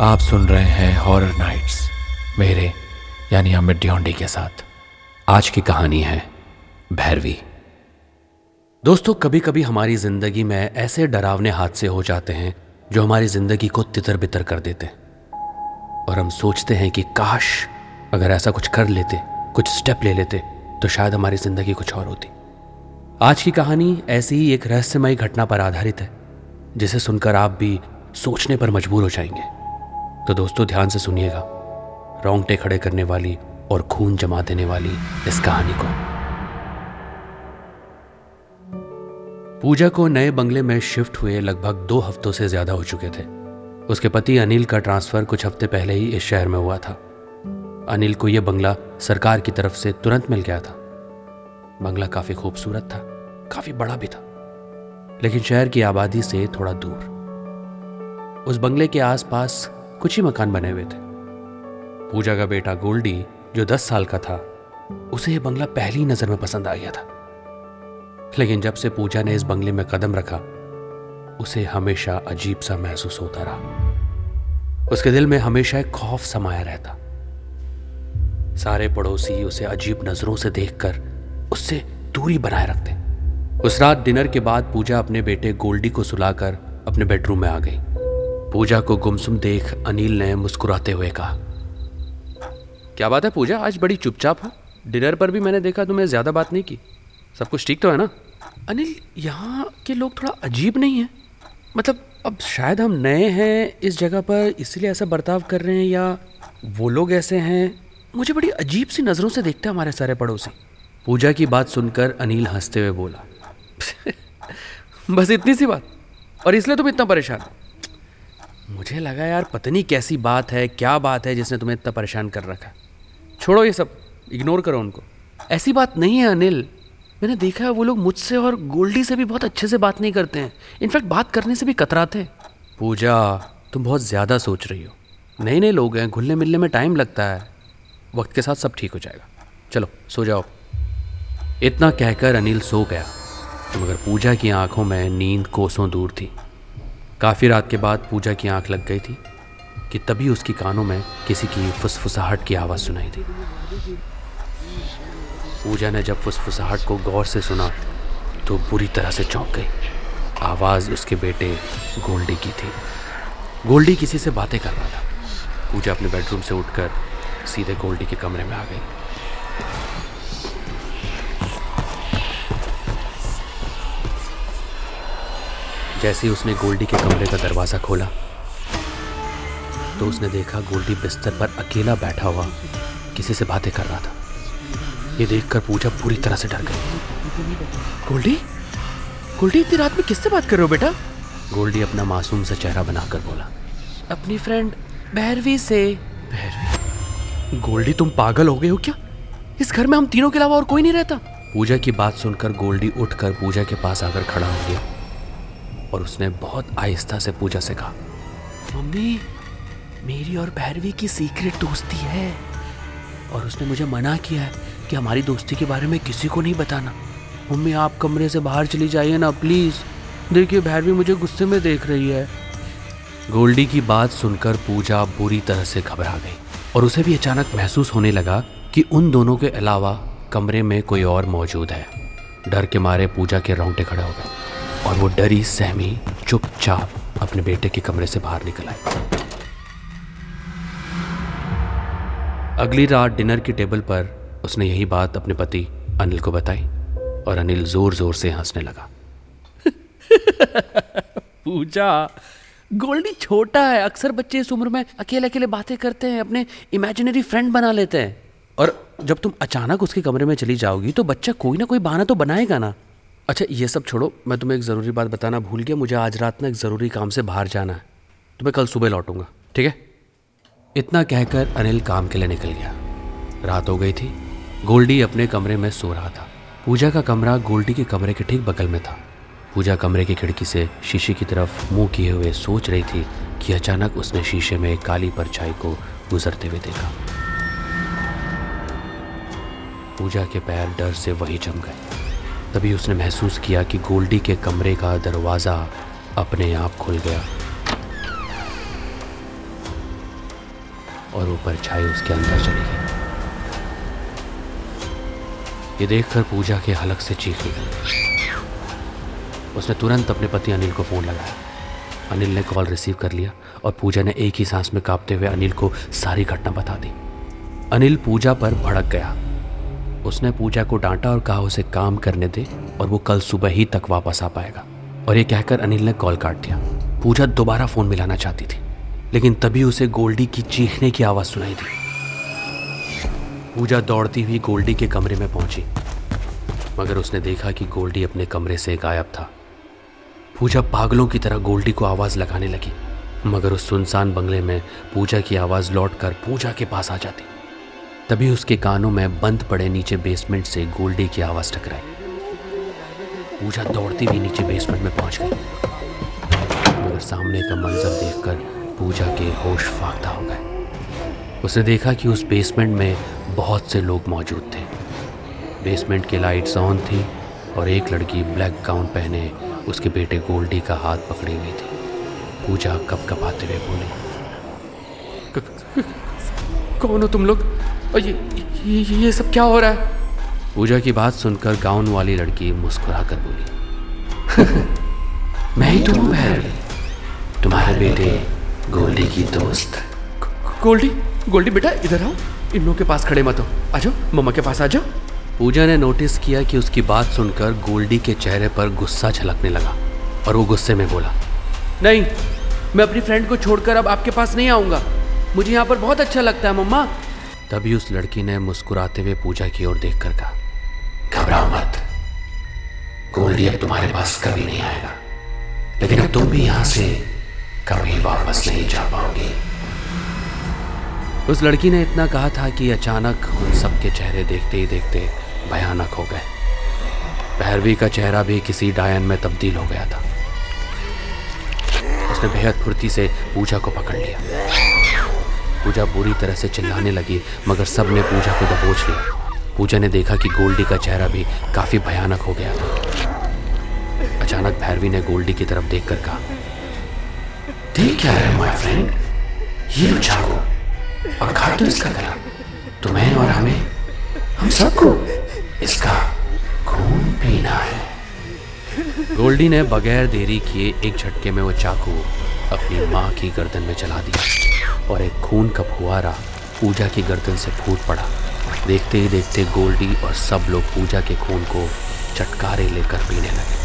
आप सुन रहे हैं हॉरर नाइट्स मेरे, यानी अमित डियोंडी के साथ। आज की कहानी है भैरवी। दोस्तों कभी कभी हमारी ज़िंदगी में ऐसे डरावने हादसे हो जाते हैं जो हमारी ज़िंदगी को तितर बितर कर देते हैं। और हम सोचते हैं कि, काश अगर ऐसा कुछ कर लेते, कुछ स्टेप ले लेते तो शायद हमारी ज़िंदगी कुछ और होती। आज की कहानी ऐसी ही एक रहस्यमयी घटना पर आधारित है, जिसे सुनकर आप भी सोचने पर मजबूर हो जाएँगे। तो दोस्तों ध्यान से सुनिएगा। रोंगटे खड़े करने वाली और खून जमा देने वाली इस कहानी को। पूजा को नए बंगले में शिफ्ट हुए लगभग दो हफ्तों से ज़्यादा हो चुके थे। उसके पति अनिल का ट्रांसफ़र कुछ हफ़्ते पहले ही इस शहर में हुआ था। अनिल को यह बंगला सरकार की तरफ़ से तुरंत मिल गया था। बंगला काफ़ी खूबसूरत था, काफ़ी बड़ा भी था, लेकिन शहर की आबादी से थोड़ा दूर। उस बंगले के आसपास कुछ ही मकान बने हुए थे। पूजा का बेटा गोल्डी, जो दस साल का था, उसे यह बंगला पहली नज़र में पसंद आ गया था। लेकिन जब से पूजा ने इस बंगले में कदम रखा, उसे हमेशा अजीब सा महसूस होता रहा। उसके दिल में हमेशा एक खौफ समाया रहता। सारे पड़ोसी उसे अजीब नज़रों से देखकर उससे दूरी बनाए रखते। उस रात डिनर के बाद पूजा अपने बेटे गोल्डी को सुलाकर अपने बेडरूम में आ गई। पूजा को गुमसुम देख अनिल ने मुस्कुराते हुए कहा, क्या बात है पूजा? आज बड़ी चुपचाप हो। डिनर पर भी मैंने देखा तुम्हें ज़्यादा बात नहीं की। सब कुछ ठीक तो है ना? अनिल, यहाँ के लोग थोड़ा अजीब नहीं है। मतलब अब शायद हम नए हैं इस जगह पर, इसलिए ऐसा बर्ताव कर रहे हैं या वो लोग ऐसे हैं? मुझे बड़ी अजीब सी नज़रों से देखते हैं हमारे सारे पड़ोसी। पूजा की बात सुनकर अनिल हँसते हुए बोला, बस इतनी सी बात। और इसलिए तुम इतना परेशान मुझे लगा यार पता नहीं कैसी बात है, क्या बात है जिसने तुम्हें इतना परेशान कर रखा छोड़ो ये सब इग्नोर करो उनको। ऐसी बात नहीं है अनिल। मैंने देखा है वो लोग मुझसे और गोल्डी से भी बहुत अच्छे से बात नहीं करते हैं। इनफैक्ट बात करने से भी कतराते हैं। पूजा, तुम बहुत ज़्यादा सोच रही हो। नए नए लोग हैं घुलने मिलने में टाइम लगता है। वक्त के साथ सब ठीक हो जाएगा। चलो, सो जाओ। इतना कहकर अनिल सो गया। मगर पूजा की आँखों में नींद कोसों दूर थी। काफ़ी रात के बाद पूजा की आँख लग गई थी कि तभी उसकी कानों में किसी की फुसफुसाहट की आवाज़ सुनाई दी। पूजा ने जब फुसफुसाहट को गौर से सुना तो बुरी तरह से चौंक गई। आवाज़ उसके बेटे गोल्डी की थी। गोल्डी किसी से बातें कर रहा था। पूजा अपने बेडरूम से उठकर सीधे गोल्डी के कमरे में आ गई। जैसे ही उसने गोल्डी के कमरे का दरवाज़ा खोला तो उसने देखा गोल्डी बिस्तर पर अकेला बैठा हुआ किसी से बातें कर रहा था। ये देखकर पूजा पूरी तरह से डर गई। गोल्डी? गोल्डी इतनी रात में किससे बात कर रहे हो बेटा? गोल्डी अपना मासूम सा चेहरा बनाकर बोला अपनी फ्रेंड भैरवी से। भैरवी? गोल्डी तुम पागल हो गए हो क्या? इस घर में हम तीनों के अलावा और कोई नहीं रहता। पूजा की बात सुनकर गोल्डी उठकर पूजा के पास आकर खड़ा हो गया। और उसने बहुत आहिस्ता से पूजा से कहा, मम्मी, मेरी और भैरवी की सीक्रेट दोस्ती है। और उसने मुझे मना किया है कि हमारी दोस्ती के बारे में किसी को नहीं बताना। मम्मी, आप कमरे से बाहर चली जाइए ना प्लीज़ देखिए, भैरवी मुझे गुस्से में देख रही है। गोल्डी की बात सुनकर पूजा बुरी तरह से घबरा गई और उसे भी अचानक महसूस होने लगा कि उन दोनों के अलावा कमरे में कोई और मौजूद है। डर के मारे पूजा के रोंगटे खड़े हो गए। और वो डरी सहमी चुपचाप अपने बेटे के कमरे से बाहर निकल आई। अगली रात डिनर की टेबल पर उसने यही बात अपने पति अनिल को बताई और अनिल ज़ोर ज़ोर से हंसने लगा। पूजा गोल्डी छोटा है अक्सर बच्चे इस उम्र में अकेले अकेले बातें करते हैं अपने इमेजिनरी फ्रेंड बना लेते हैं। और जब तुम अचानक उसके कमरे में चली जाओगी तो बच्चा कोई ना कोई बहाना तो बनाएगा ना। अच्छा ये सब छोड़ो, मैं तुम्हें एक ज़रूरी बात बताना भूल गया, मुझे आज रात ना एक ज़रूरी काम से बाहर जाना है तो मैं कल सुबह लौटूँगा, ठीक है? इतना कहकर अनिल काम के लिए निकल गया। रात हो गई थी, गोल्डी अपने कमरे में सो रहा था। पूजा का कमरा गोल्डी के कमरे के ठीक बगल में था। पूजा कमरे की खिड़की से शीशे की तरफ़ मुँह किए हुए सोच रही थी कि अचानक उसने शीशे में काली परछाई को गुजरते हुए देखा। पूजा के पैर डर से वही जम गए। तभी उसने महसूस किया कि गोल्डी के कमरे का दरवाज़ा अपने आप खुल गया। और वो परछाई उसके अंदर चली गई। ये देखकर पूजा के हलक से चीख गई। उसने तुरंत अपने पति अनिल को फ़ोन लगाया। अनिल ने कॉल रिसीव कर लिया और पूजा ने एक ही सांस में कांपते हुए अनिल को सारी घटना बता दी। अनिल पूजा पर भड़क गया। उसने पूजा को डांटा और कहा, उसे काम करने दे और वो कल सुबह ही तक वापस आ पाएगा। और ये कहकर अनिल ने कॉल काट दिया। पूजा दोबारा फ़ोन मिलाना चाहती थी, लेकिन तभी उसे गोल्डी की चीखने की आवाज़ सुनाई दी। पूजा दौड़ती हुई गोल्डी के कमरे में पहुँची, मगर उसने देखा कि गोल्डी अपने कमरे से गायब था। पूजा पागलों की तरह गोल्डी को आवाज़ लगाने लगी, मगर उस सुनसान बंगले में पूजा की आवाज़ लौटकर पूजा के पास आ जाती। तभी उसके कानों में बंद पड़े नीचे बेसमेंट से गोल्डी की आवाज़ टकराई। पूजा दौड़ती हुई नीचे बेसमेंट में पहुँच गई। मगर सामने का मंजर देखकर पूजा के होश फाख्ता हो गए। उसने देखा कि उस बेसमेंट में बहुत से लोग मौजूद थे। बेसमेंट की लाइट्स ऑन थी और एक लड़की ब्लैक गाउन पहने उसके बेटे गोल्डी का हाथ पकड़ी हुई थी। पूजा कप कपाते हुए बोली कौन हो तुम लोग? ये, ये ये सब क्या हो रहा है? पूजा की बात सुनकर गाउन वाली लड़की मुस्कुरा कर बोली मैं ही तुम भैरवी तुम्हारे बेटे गोल्डी की दोस्त। गोल्डी गोल्डी बेटा इधर आओ। इन लोगों के पास खड़े मत हो। आ जाओ मम्मा के पास आ जाओ। पूजा ने नोटिस किया कि उसकी बात सुनकर गोल्डी के चेहरे पर गुस्सा छलकने लगा और वो गुस्से में बोला नहीं मैं अपनी फ्रेंड को छोड़कर अब आपके पास नहीं आऊँगा। मुझे यहाँ पर बहुत अच्छा लगता है मम्मा। तभी उस लड़की ने मुस्कुराते हुए पूजा की ओर देखकर कहा, घबराओ मत। गोल्डी अब तुम्हारे पास कभी नहीं आएगा। लेकिन अब तुम भी यहाँ से कभी वापस नहीं जा पाओगी। उस लड़की ने इतना कहा था कि अचानक उन सबके चेहरे देखते ही देखते भयानक हो गए। भैरवी का चेहरा भी किसी डायन में तब्दील हो गया था। उसने बेहद फुर्ती से पूजा को पकड़ लिया। पूजा बुरी तरह से चिल्लाने लगी, मगर सबने पूजा को दबोच लिया। पूजा ने देखा कि गोल्डी का चेहरा भी काफ़ी भयानक हो गया था। अचानक भैरवी ने गोल्डी की तरफ़ देखकर कहा, देख क्या है माय फ्रेंड ये और खा तो इसका गला। तुम्हें और हमें, हम सबको इसका खून पीना है। गोल्डी ने बगैर देरी किए एक झटके में वो चाकू अपनी माँ की गर्दन में चला दिया और एक खून का फुहारा पूजा की गर्दन से फूट पड़ा। देखते ही देखते गोल्डी और सब लोग पूजा के खून को चटकारे लेकर पीने लगे।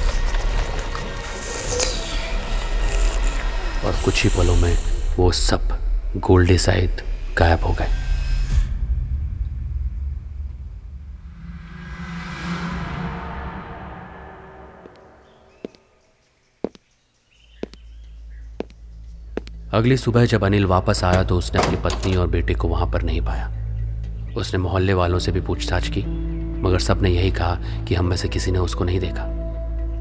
और कुछ ही पलों में वो सब गोल्डी सहित गायब हो गए। अगली सुबह जब अनिल वापस आया तो उसने अपनी पत्नी और बेटे को वहाँ पर नहीं पाया। उसने मोहल्ले वालों से भी पूछताछ की, मगर सबने यही कहा कि हम में से किसी ने उसको नहीं देखा।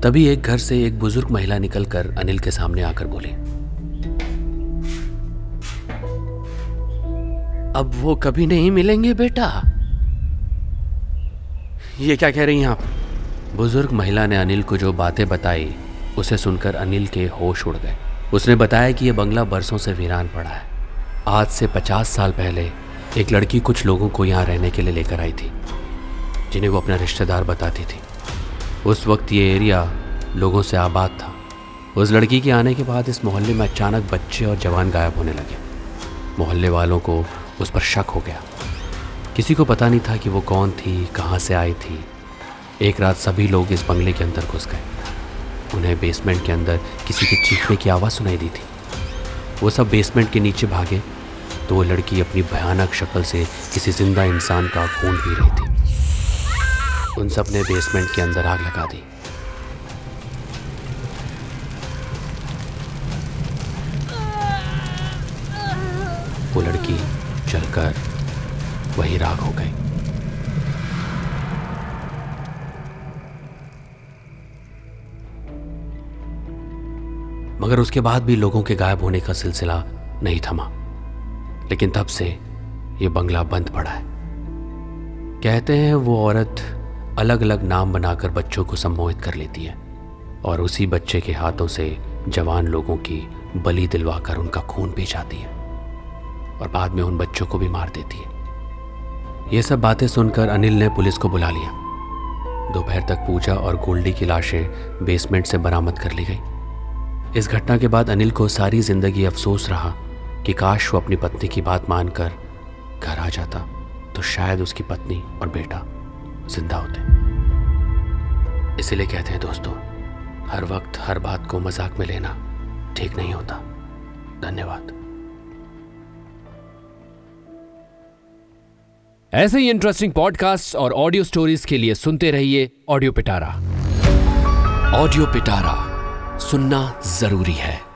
तभी एक घर से एक बुज़ुर्ग महिला निकलकर अनिल के सामने आकर बोली, अब वो कभी नहीं मिलेंगे बेटा। ये क्या कह रही हैं आप? बुज़ुर्ग महिला ने अनिल को जो बातें बताई, उसे सुनकर अनिल के होश उड़ गए। उसने बताया कि यह बंगला बरसों से वीरान पड़ा है। आज से पचास साल पहले एक लड़की कुछ लोगों को यहाँ रहने के लिए लेकर आई थी, जिन्हें वो अपना रिश्तेदार बताती थी। उस वक्त ये एरिया लोगों से आबाद था। उस लड़की के आने के बाद इस मोहल्ले में अचानक बच्चे और जवान गायब होने लगे। मोहल्ले वालों को उस पर शक हो गया। किसी को पता नहीं था कि वो कौन थी, कहाँ से आई थी। एक रात सभी लोग इस बंगले के अंदर घुस गए। उन्हें बेसमेंट के अंदर किसी के चीखने की आवाज़ सुनाई दी थी। वो सब बेसमेंट के नीचे भागे तो वो लड़की अपनी भयानक शक्ल से किसी ज़िंदा इंसान का खून पी रही थी। उन सबने बेसमेंट के अंदर आग लगा दी। वो लड़की जलकर वही राग हो गई। मगर उसके बाद भी लोगों के गायब होने का सिलसिला नहीं थमा। लेकिन तब से यह बंगला बंद पड़ा है। कहते हैं वो औरत अलग अलग नाम बनाकर बच्चों को सम्मोहित कर लेती है और उसी बच्चे के हाथों से जवान लोगों की बलि दिलवाकर उनका खून जाती है और बाद में उन बच्चों को भी मार देती है। ये सब बातें सुनकर अनिल ने पुलिस को बुला लिया। दोपहर तक पूजा और गोल्डी की लाशें बेसमेंट से बरामद कर ली गई। इस घटना के बाद अनिल को सारी ज़िंदगी अफसोस रहा कि काश वो अपनी पत्नी की बात मानकर घर आ जाता तो शायद उसकी पत्नी और बेटा ज़िंदा होते। इसीलिए कहते हैं दोस्तों हर वक्त हर बात को मज़ाक में लेना ठीक नहीं होता। धन्यवाद। ऐसे ही इंटरेस्टिंग पॉडकास्ट और ऑडियो स्टोरीज के लिए सुनते रहिए ऑडियो पिटारा ऑडियो पिटारा सुनना ज़रूरी है।